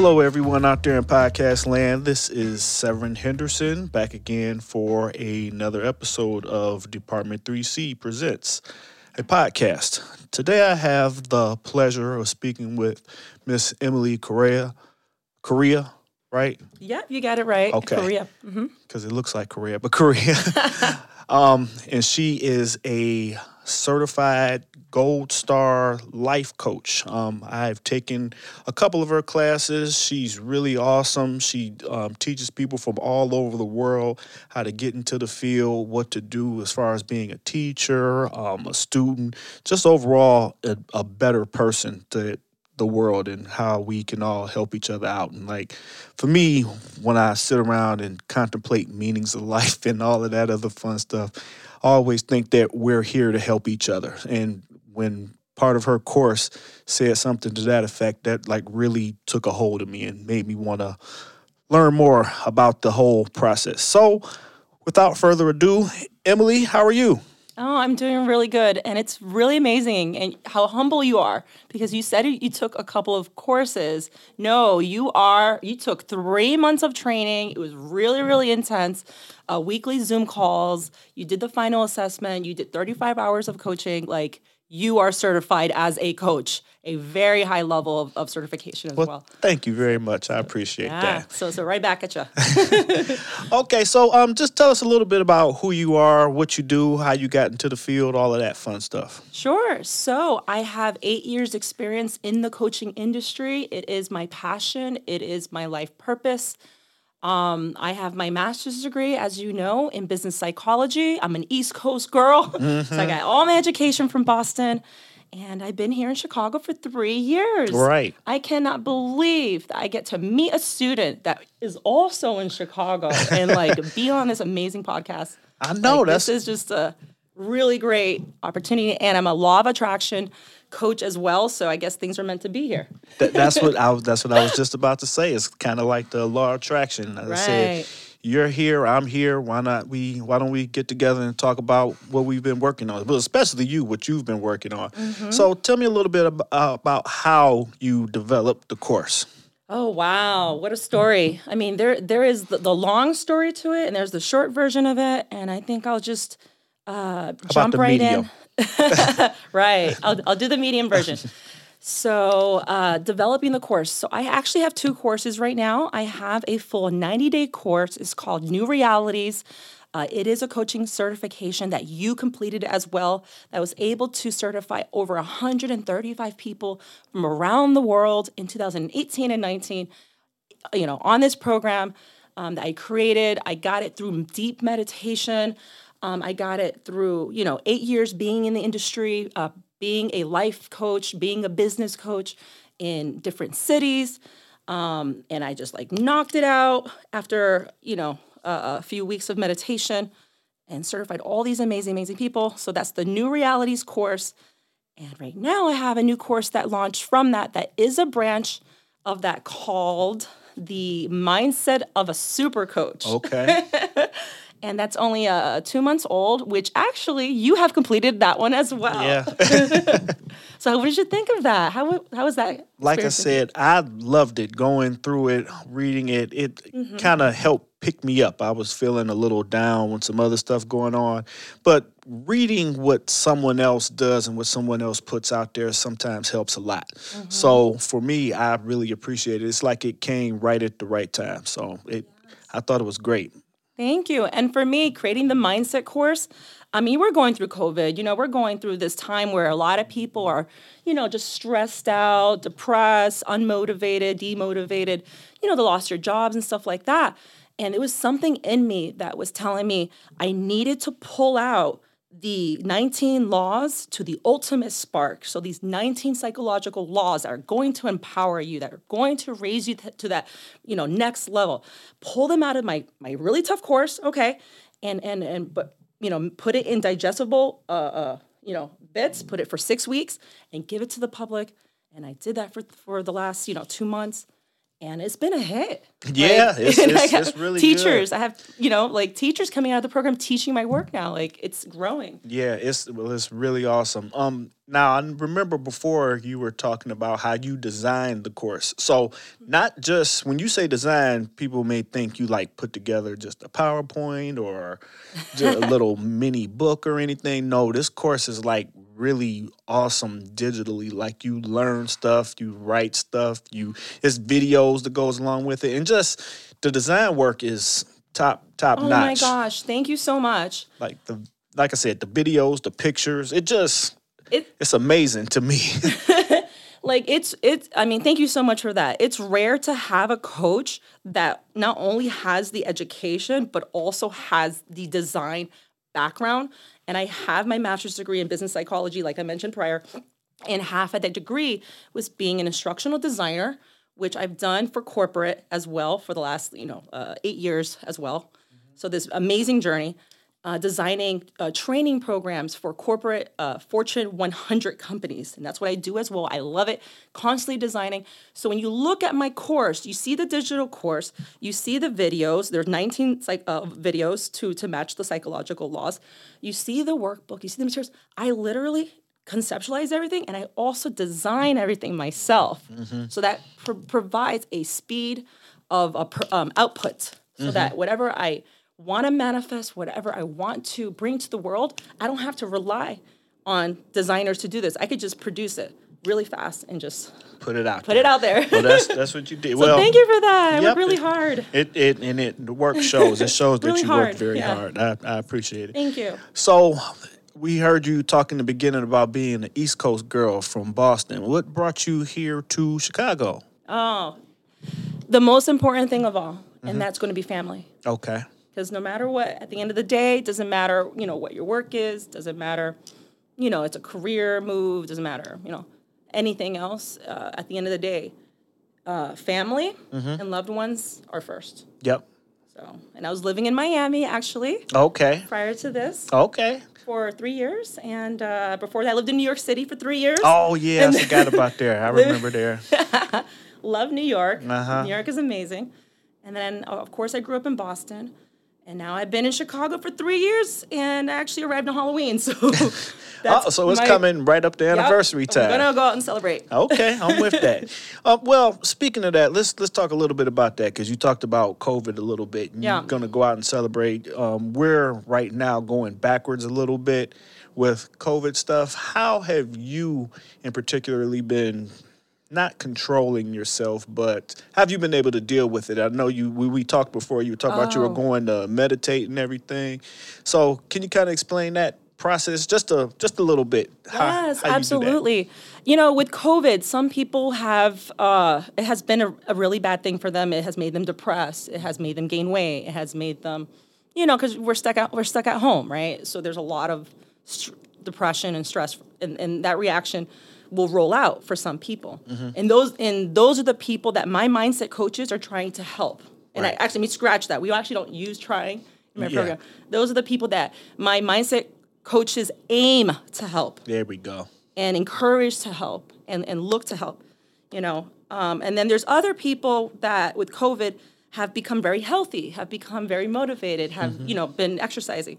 Hello, everyone out there in podcast land. This is Severin Henderson back again for another episode of Department 3C Presents, a podcast. Today, I have the pleasure of speaking with Miss Emily Correa. Korea, right? Yep, you got it right. Okay. Korea. hmm Because it looks like Korea, but Korea. um, and she is a certified gold star life coach. Um, I've taken a couple of her classes. She's really awesome. She um, teaches people from all over the world how to get into the field, what to do as far as being a teacher, um, a student, just overall a, a better person to the world and how we can all help each other out. And like for me, when I sit around and contemplate meanings of life and all of that other fun stuff, I always think that we're here to help each other. And when part of her course said something to that effect, that like really took a hold of me and made me want to learn more about the whole process. So without further ado, Emily, how are you? Oh, I'm doing really good. And it's really amazing and how humble you are because you said you took a couple of courses. No, you are, you took three months of training. It was really, really intense. Uh, weekly Zoom calls. You did the final assessment. You did 35 hours of coaching. Like, you are certified as a coach, a very high level of, of certification as well. Well, thank you very much. I appreciate Yeah. that. So, so right back at you. Okay, so um, just tell us a little bit about who you are, what you do, how you got into the field, all of that fun stuff. Sure. So I have eight years' experience in the coaching industry. It is my passion. It is my life purpose. Um, I have my master's degree, as you know, in business psychology. I'm an East Coast girl, so I got all my education from Boston, and I've been here in Chicago for three years. Right. I cannot believe that I get to meet a student that is also in Chicago and like be on this amazing podcast. I know Like, that's this is just a really great opportunity, and I'm a law of attraction coach as well. So I guess things are meant to be here. that, that's what I was. That's what I was just about to say. It's kind of like the law of attraction. As I said, you're here, I'm here. Why not we? Why don't we get together and talk about what we've been working on? But especially you, what you've been working on. Mm-hmm. So tell me a little bit ab- uh, about how you developed the course. Oh wow, what a story! I mean, there there is the, the long story to it, and there's the short version of it, and I think I'll just uh, jump the right medium? in. right, I'll I'll do the medium version. So, uh, developing the course. So, I actually have two courses right now. I have a full 90 day course. It's called New Realities. Uh, it is a coaching certification that you completed as well, that was able to certify over 135 people from around the world in 2018 and 19 you know, on this program um, that I created. I got it through deep meditation. Um, I got it through, you know, eight years being in the industry, uh, being a life coach, being a business coach in different cities. Um, and I just like knocked it out after, you know, a, a few weeks of meditation and certified all these amazing, amazing people. So that's the New Realities course. And right now I have a new course that launched from that that is a branch of that called the Mindset of a Super Coach. Okay. And that's only uh, two months old, which actually you have completed that one as well. yeah. So what did you think of that? How, how was that? like I said, I loved it. Going through it, reading it, it Mm-hmm. kind of helped pick me up. I was feeling a little down with some other stuff going on, but reading what someone else does and what someone else puts out there sometimes helps a lot. Mm-hmm. So for me, I really appreciate it. It's like it came right at the right time. So it, I thought it was great. Thank you. And for me, creating the mindset course, I mean, we're going through COVID. You know, we're going through this time where a lot of people are, you know, just stressed out, depressed, unmotivated, demotivated. You know, they lost their jobs and stuff like that. And it was something in me that was telling me I needed to pull out the 19 laws to the ultimate spark. So these 19 psychological laws that are going to empower you, that are going to raise you th- to that, you know, next level. Pull them out of my my really tough course, okay, and and and but you know, put it in digestible, uh, uh, you know, bits. Put it for six weeks and give it to the public. And I did that for for the last you know two months, and it's been a hit. Yeah, it's- it's- it's really teachers. good. I have you know like teachers coming out of the program teaching my work now. Like it's growing. Yeah, it's well, it's really awesome. Um, now I remember before you were talking about how you designed the course. So not just when you say design, people may think you like put together just a PowerPoint or just a little mini book or anything. No, this course is like really awesome digitally. Like you learn stuff, you write stuff, you it's videos that goes along with it, and just the design work is top top notch. Oh my gosh! Thank you so much. like the like I said, the videos, the pictures, it just It it's amazing to me. like it's it's i mean thank you so much for that it's rare to have a coach that not only has the education but also has the design background and i have my master's degree in business psychology like i mentioned prior and half of that degree was being an instructional designer which i've done for corporate as well for the last you know uh, eight years as well so this amazing journey uh, designing uh, training programs for corporate uh, Fortune 100 companies. And that's what I do as well. I love it, constantly designing. So when you look at my course, you see the digital course, you see the videos. There's 19 psych- uh, videos to, to match the psychological laws. You see the workbook, you see the materials. I literally conceptualize everything and I also design everything myself. So that pro- provides a speed of a pr- um, output so that whatever I want to manifest, whatever I want to bring to the world, I don't have to rely on designers to do this. I could just produce it really fast and just Put it out. put it out there. Well, that's that's what you did. so well, thank you for that. I yep, work really it- hard. It it and it the work shows. It shows that you hard, worked very yeah. hard. I, I appreciate it. Thank you. So we heard you talk in the beginning about being an East Coast girl from Boston. What brought you here to Chicago? Oh, the most important thing of all, Mm-hmm. and that's going to be family. Okay. because no matter what at the end of the day it doesn't matter you know what your work is doesn't matter you know it's a career move doesn't matter you know anything else uh, at the end of the day uh, family Mm-hmm. and loved ones are first Yep. so and i was living in miami actually Okay. prior to this Okay. For three years and uh, before that i lived in new york city for three years Oh yeah, I forgot about there. I remember there. love New York. Uh-huh. New York is amazing. And then, of course, I grew up in Boston. And now I've been in Chicago for three years and I actually arrived on Halloween. So that's Oh, so it's my- coming right up to Yep. anniversary time. We're going to go out and celebrate. Okay, I'm with that. Uh, well, speaking of that, let's let's talk a little bit about that because you talked about COVID a little bit. And Yeah. You're gonna go out and celebrate. Um, we're right now going backwards a little bit with COVID stuff. How have you, in particularly, been? Not controlling yourself, but have you been able to deal with it? I know you. We, we talked before. You talked about you were Oh. going to meditate and everything. So, can you kind of explain that process just a just a little bit? How- Yes, how you absolutely. You know, with COVID, some people have, uh, it has been a, a really bad thing for them. It has made them depressed. It has made them gain weight. It has made them, you know, because we're stuck out, we're stuck at home, right? So there's a lot of st- depression and stress, and, and that reaction will roll out for some people. Mm-hmm. And those, and those are the people that my mindset coaches are trying to help. And Right. I actually, let me scratch that. We actually don't use trying in my Yeah. program. Those are the people that my mindset coaches aim to help There we go. and encourage to help and, and look to help, you know. Um, and then there's other people that with COVID have become very healthy, have become very motivated, have you know been exercising,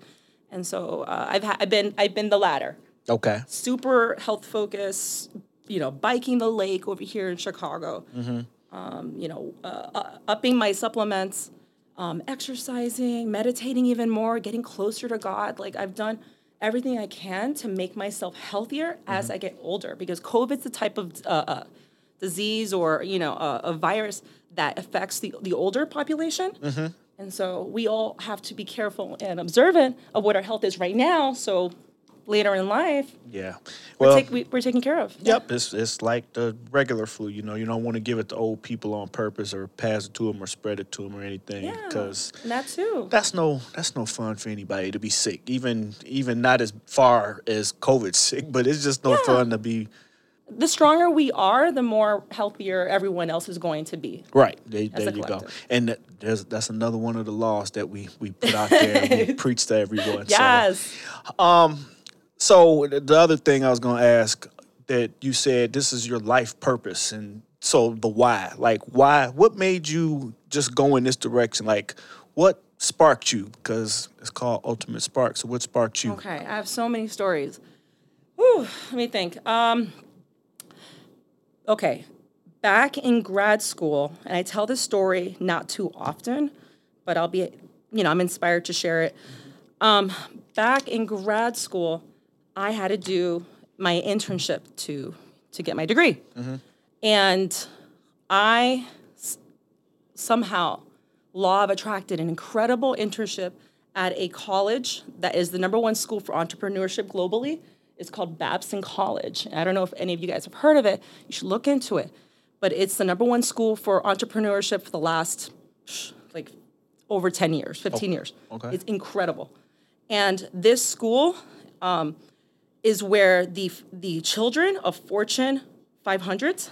and so uh, I've ha- I've been I've been the latter, Okay. super health focused, you know, biking the lake over here in Chicago, um, you know, uh, uh, upping my supplements, um, exercising, meditating even more, getting closer to God. Like I've done everything I can to make myself healthier as I get older because COVID's the type of uh, uh, disease or you know uh, a virus that affects the the older population. And so we all have to be careful and observant of what our health is right now. So later in life, Yeah. we're, Well, take, we, we're taken care of. yep. It's it's like the regular flu. You know, you don't want to give it to old people on purpose or pass it to them or spread it to them or anything Yeah, because and that too. that's no that's no fun for anybody to be sick. Even even not as far as COVID sick, but it's just no Yeah. fun to be the stronger we are, the more healthier everyone else is going to be. right. There, there you go. And that, there's that's another one of the laws that we we put out there. and we preach to everyone. So. Yes. Um, So the the other thing I was going to ask that you said this is your life purpose, and so the why, like why, what made you just go in this direction? Like, what sparked you? Because it's called Ultimate Spark. So, what sparked you? Okay, I have so many stories. Whew, let me think. Um, okay, back in grad school, and I tell this story not too often, but I'll be, you know, I'm inspired to share it. Um, back in grad school, I had to do my internship to to get my degree, and I s- somehow law of attracted an incredible internship at a college that is the number one school for entrepreneurship globally. It's called Babson College. I don't know if any of you guys have heard of it. You should look into it. But it's the number one school for entrepreneurship for the last like over 10 years, 15 years. okay. It's incredible. And this school um, is where the the children of Fortune 500s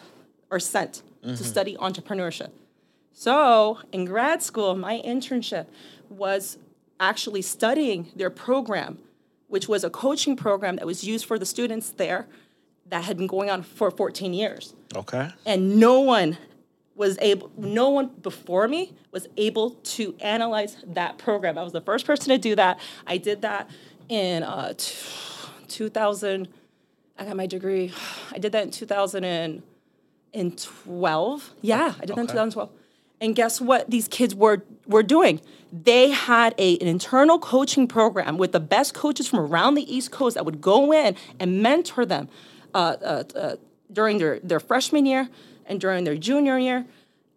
are sent to study entrepreneurship. So in grad school, my internship was actually studying their program, which was a coaching program that was used for the students there that had been going on for 14 years. Okay. And no one was able, no one before me was able to analyze that program. I was the first person to do that. I did that in uh, t- 2000. I got my degree. I did that in 2012. Yeah, I did that in 2012. And guess what these kids were were doing? They had a, an internal coaching program with the best coaches from around the East Coast that would go in and mentor them uh, uh, uh, during their, their freshman year and during their junior year,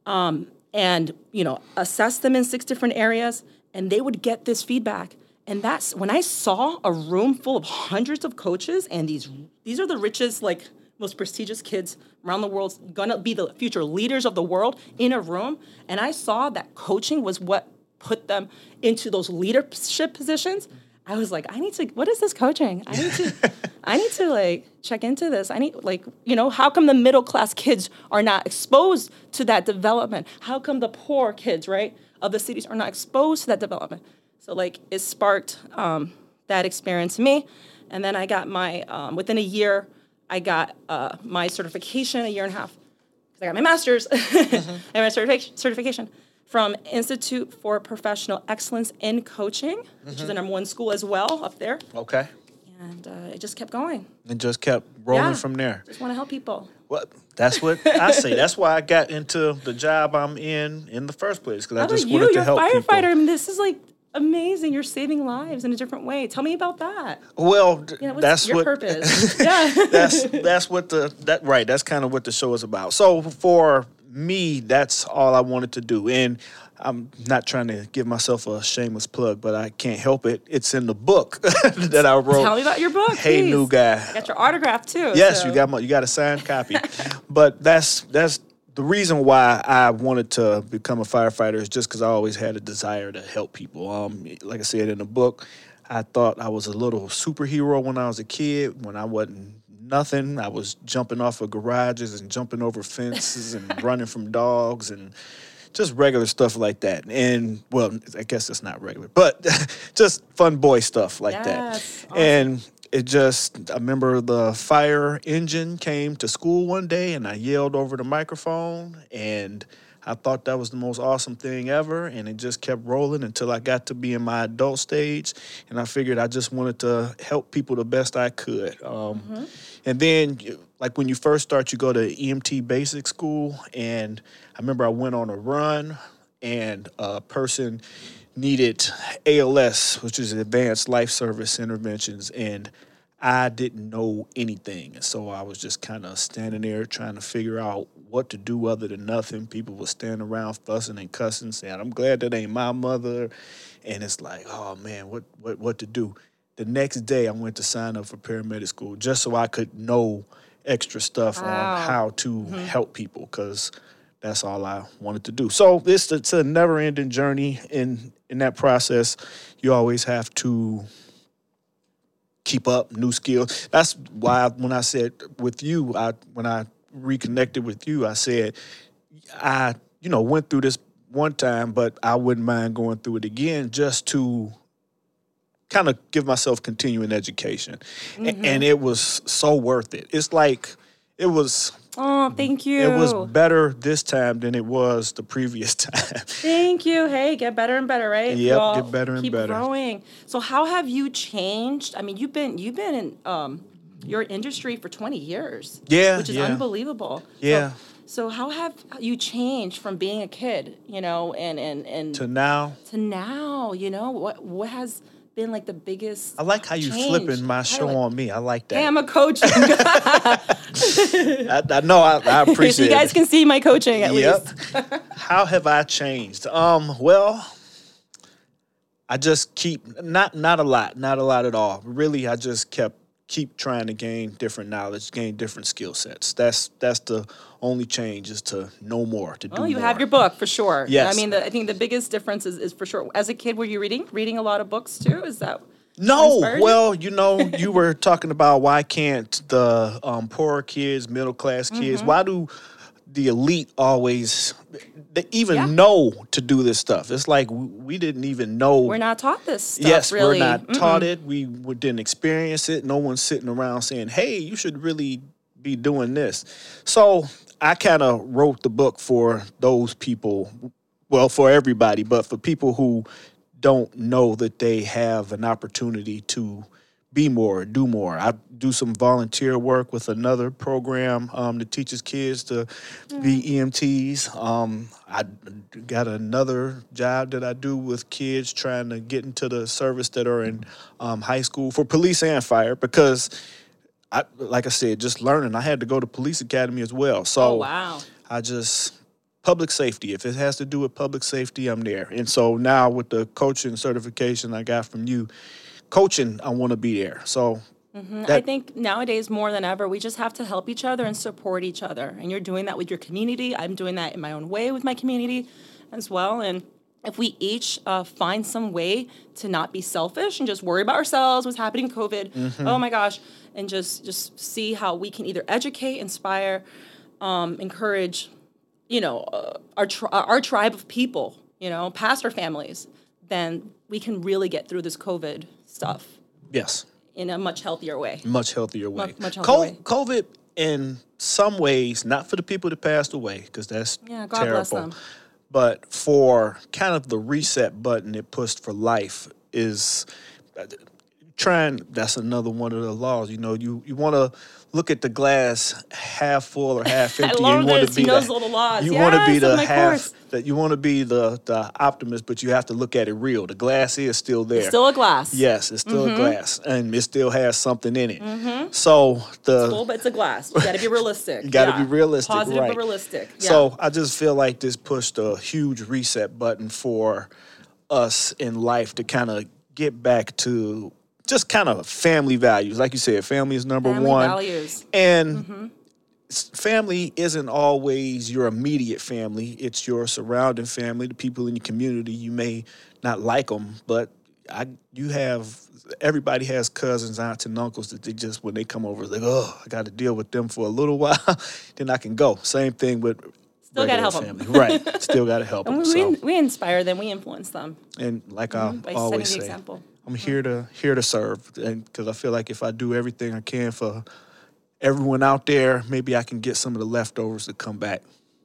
um, and you know assess them in six different areas, and they would get this feedback. And that's when I saw a room full of hundreds of coaches, and these these are the richest, like most prestigious kids around the world, gonna be the future leaders of the world in a room. And I saw that coaching was what put them into those leadership positions. I was like, I need to. What is this coaching? I need to. I need to like check into this. I need like you know how come the middle class kids are not exposed to that development? How come the poor kids right of the cities are not exposed to that development? So like it sparked um, that experience in me, and then I got my um, within a year I got uh, my certification a year and a half because I got my master's and my certific- certification from Institute for Professional Excellence in Coaching, which is the number one school as well up there, Okay. and uh, it just kept going. And just kept rolling Yeah. from there. Just want to help people. Well, that's what I say. That's why I got into the job I'm in in the first place because I just you? wanted to You're a help firefighter. people. I mean, this is like amazing. You're saving lives in a different way. Tell me about that. Well, d- You know, what's that's your what purpose? yeah. that's that's what the that right. That's kind of what the show is about. So for me, that's all I wanted to do, and I'm not trying to give myself a shameless plug, but I can't help it. It's in the book that I wrote. Tell me about your book. Hey, please. new guy. I got your autograph too. Yes, so- you got my, you got a signed copy. but that's that's the reason why I wanted to become a firefighter is just because I always had a desire to help people. Um, like I said in the book, I thought I was a little superhero when I was a kid. When I wasn't nothing, I was jumping off of garages and jumping over fences and running from dogs and just regular stuff like that. And well, I guess it's not regular, but just fun boy stuff like Yes, that. awesome. And it just, I remember the fire engine came to school one day and I yelled over the microphone and I thought that was the most awesome thing ever. And it just kept rolling until I got to be in my adult stage. And I figured I just wanted to help people the best I could. Um, And then, like when you first start, you go to EMT basic school. And I remember I went on a run and a person needed ALS, which is Advanced Life Service Interventions, and I didn't know anything. And so I was just kind of standing there trying to figure out what to do other than nothing. People were standing around fussing and cussing, saying, I'm glad that ain't my mother. And it's like, oh man, what what what to do? The next day I went to sign up for paramedic school just so I could know extra stuff Wow. on how to mm-hmm. help people because that's all I wanted to do. So it's it's a never ending journey. In in that process, you always have to keep up new skills. That's why when I said with you, I when I reconnected with you, I said I you know went through this one time, but I wouldn't mind going through it again just to kind of give myself continuing education. A- And, mm-hmm. it was so worth it. It's like It was Oh, thank you. it was better this time than it was the previous time. Thank you. Hey, get better and better, right? Yep, get better and keep better. Growing. So, how have you changed? I mean, you've been you've been in um, your industry for twenty years. Yeah, which is yeah. unbelievable. Yeah. So, so how have you changed from being a kid, you know, and and and to now, to now? You know, what what has been like the biggest? I like how you change? flipping my show Highlight- on me. I like that. Hey, I'm a coach. I, I know. I, I appreciate you guys it. can see my coaching at Yep. least. How have I changed? Um, well, I just keep not not a lot, not a lot at all. Really, I just kept keep trying to gain different knowledge, gain different skill sets. That's that's the only change is to know more, to do Well, you more. have your book for sure. Yes. I mean, the, I think the biggest difference is, is for sure. As a kid, were you reading reading a lot of books too? Is that No, well, you know, you were talking about why can't the um, poorer kids, middle class Mm-hmm. kids, why do the elite always they even Yeah. know to do this stuff? It's like we, didn't even know. we're not taught this stuff? yes, really. we're not taught it. We, we didn't experience it. No one's sitting around saying, "Hey, you should really be doing this." So I kind of wrote the book for those people. Well, for everybody, but for people who don't know that they have an opportunity to be more, do more. I do some volunteer work with another program um, that teaches kids to be EMTs. Um, I got another job that I do with kids trying to get into the service that are in um, high school for police and fire because. I, like I said, just learning. I had to go to police academy as well. So Oh wow. I just public safety. If it has to do with public safety, I'm there. And so now with the coaching certification I got from you, coaching, I want to be there. So I that- think nowadays more than ever, we just have to help each other and support each other. And you're doing that with your community. I'm doing that in my own way with my community as well. And if we each uh, find some way to not be selfish and just worry about ourselves, what's happening in COVID, Mm-hmm. oh my gosh, and just just see how we can either educate, inspire, um, encourage, you know, uh, our tri- our tribe of people, you know, past our families, then we can really get through this COVID stuff yes, in a much healthier way. much healthier way. much healthier Co- way. COVID, in some ways, not for the people that passed away, because that's Yeah, God terrible. bless them. But for kind of the reset button it pushed for life is uh, trying. That's another one of the laws. You know, you you want to look at the glass half full or half empty. you want to be the, all the laws. You want to be the half course. that you want to be the the optimist, but you have to look at it real. The glass is still there. Still a glass. Yes, it's still Mm-hmm. a glass, and it still has something in it. So the Full, but it's a glass. You got to be realistic. You gotta be realistic, Positive right. but realistic. Yeah. So I just feel like this pushed a huge reset button for us in life to kind of get back to just kind of family values. Like you said, family is number Family one. values. And mm-hmm. s- family isn't always your immediate family. It's your surrounding family, the people in your community. You may not like them, but I you have everybody has cousins, aunts, and uncles that they just when they come over, it's like, oh, I got to deal with them for a little while, then I can go. Same thing with Still gotta regular help family, right? Still got to help them. we, So, we, inspire them. We influence them and like mm-hmm. by I always say, example. I'm here to here to serve, and because I feel like if I do everything I can for everyone out there, maybe I can get some of the leftovers to come back.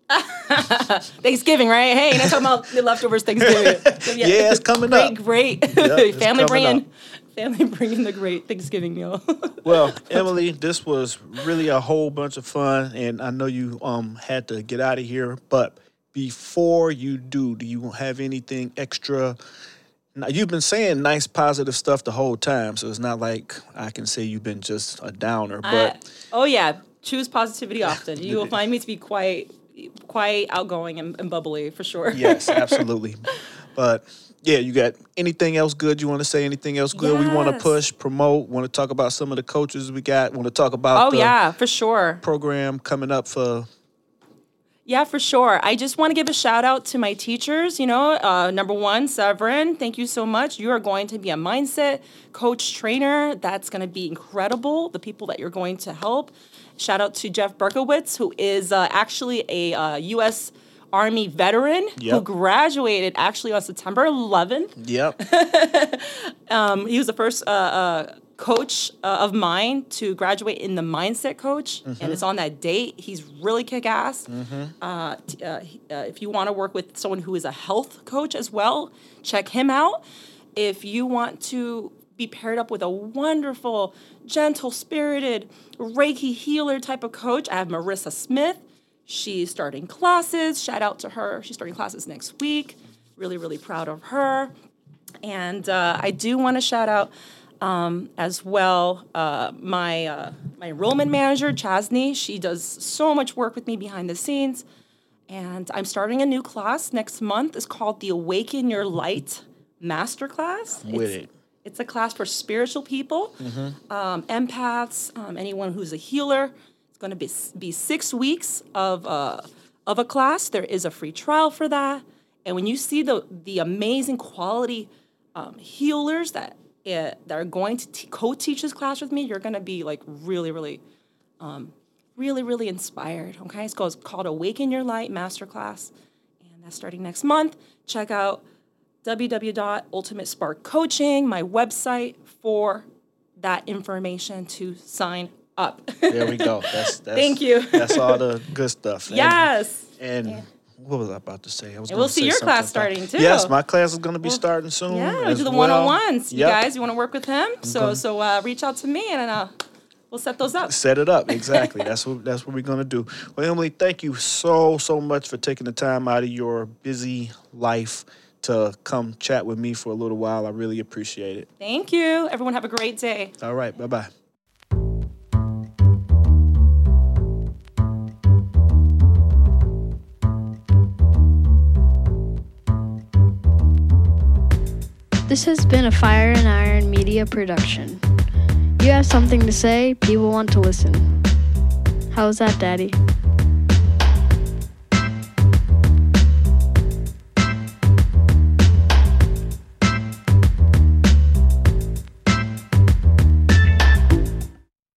Thanksgiving, right? Hey, not talking about the leftovers Thanksgiving. Yeah, yeah, it's coming great, up. Great, it's family coming bringing, up. family bringing the great Thanksgiving meal. Well, Emily, this was really a whole bunch of fun, and I know you um had to get out of here. But before you do, do you have anything extra? Now, you've been saying nice, positive stuff the whole time, so it's not like I can say you've been just a downer. But Uh, oh yeah, choose positivity often. You will find me to be quite, quite outgoing and, and bubbly for sure. yes, absolutely. But yeah, you got anything else good you want to say? Anything else good we want to push, promote? Want to talk about some of the coaches we got? Want to talk about Oh the yeah, for sure. program coming up for Yeah, for sure. I just want to give a shout out to my teachers. You know, uh, number one, Severin, thank you so much. You are going to be a mindset coach trainer. That's going to be incredible. The people that you're going to help. Shout out to Jeff Berkowitz, who is uh, actually a uh, U.S. Army veteran who graduated actually on September 11th. Yep. Um, he was the first uh, uh, coach uh, of mine to graduate in the mindset coach, and it's on that date. He's really kick ass. Uh, t- uh, uh, if you want to work with someone who is a health coach as well, check him out. If you want to be paired up with a wonderful, gentle spirited Reiki healer type of coach, I have Marissa Smith. She's starting classes. Shout out to her. She's starting classes next week. Really, really proud of her. And uh, I do want to shout out um, as well uh, my uh, my enrollment manager Chasney. She does so much work with me behind the scenes, and I'm starting a new class next month. It's called the Awaken Your Light Masterclass. With It's- it. It's a class for spiritual people, um, empaths, um, anyone who's a healer. It's going to be be six weeks of uh, of a class. There is a free trial for that, and when you see the the amazing quality um, healers that uh, that are going to t- co-teach this class with me, you're going to be like really, really, um, really, really inspired. Okay, it's called, Awaken Your Light Masterclass, and that's starting next month. Check out www.ultimate coaching, my website for that information to sign up. There we go. That's, that's Thank you. That's all the good stuff. And- yes. And, what was I about to say? I was about to say. And we'll see your class about- starting, too. Yes, my class is going to be starting soon. Yeah, we do the one-on-ones. You guys, you want to work with him? So gonna- so uh, reach out to me and uh, we'll set those up. set it up exactly that's what that's what we're going to do well emily thank you so so much for taking the time out of your busy life to come chat with me for a little while i really appreciate it Thank you. Everyone have a great day. all right bye-bye This has been a Fire and Iron Media production. You have something to say, people want to listen. How's that, Daddy?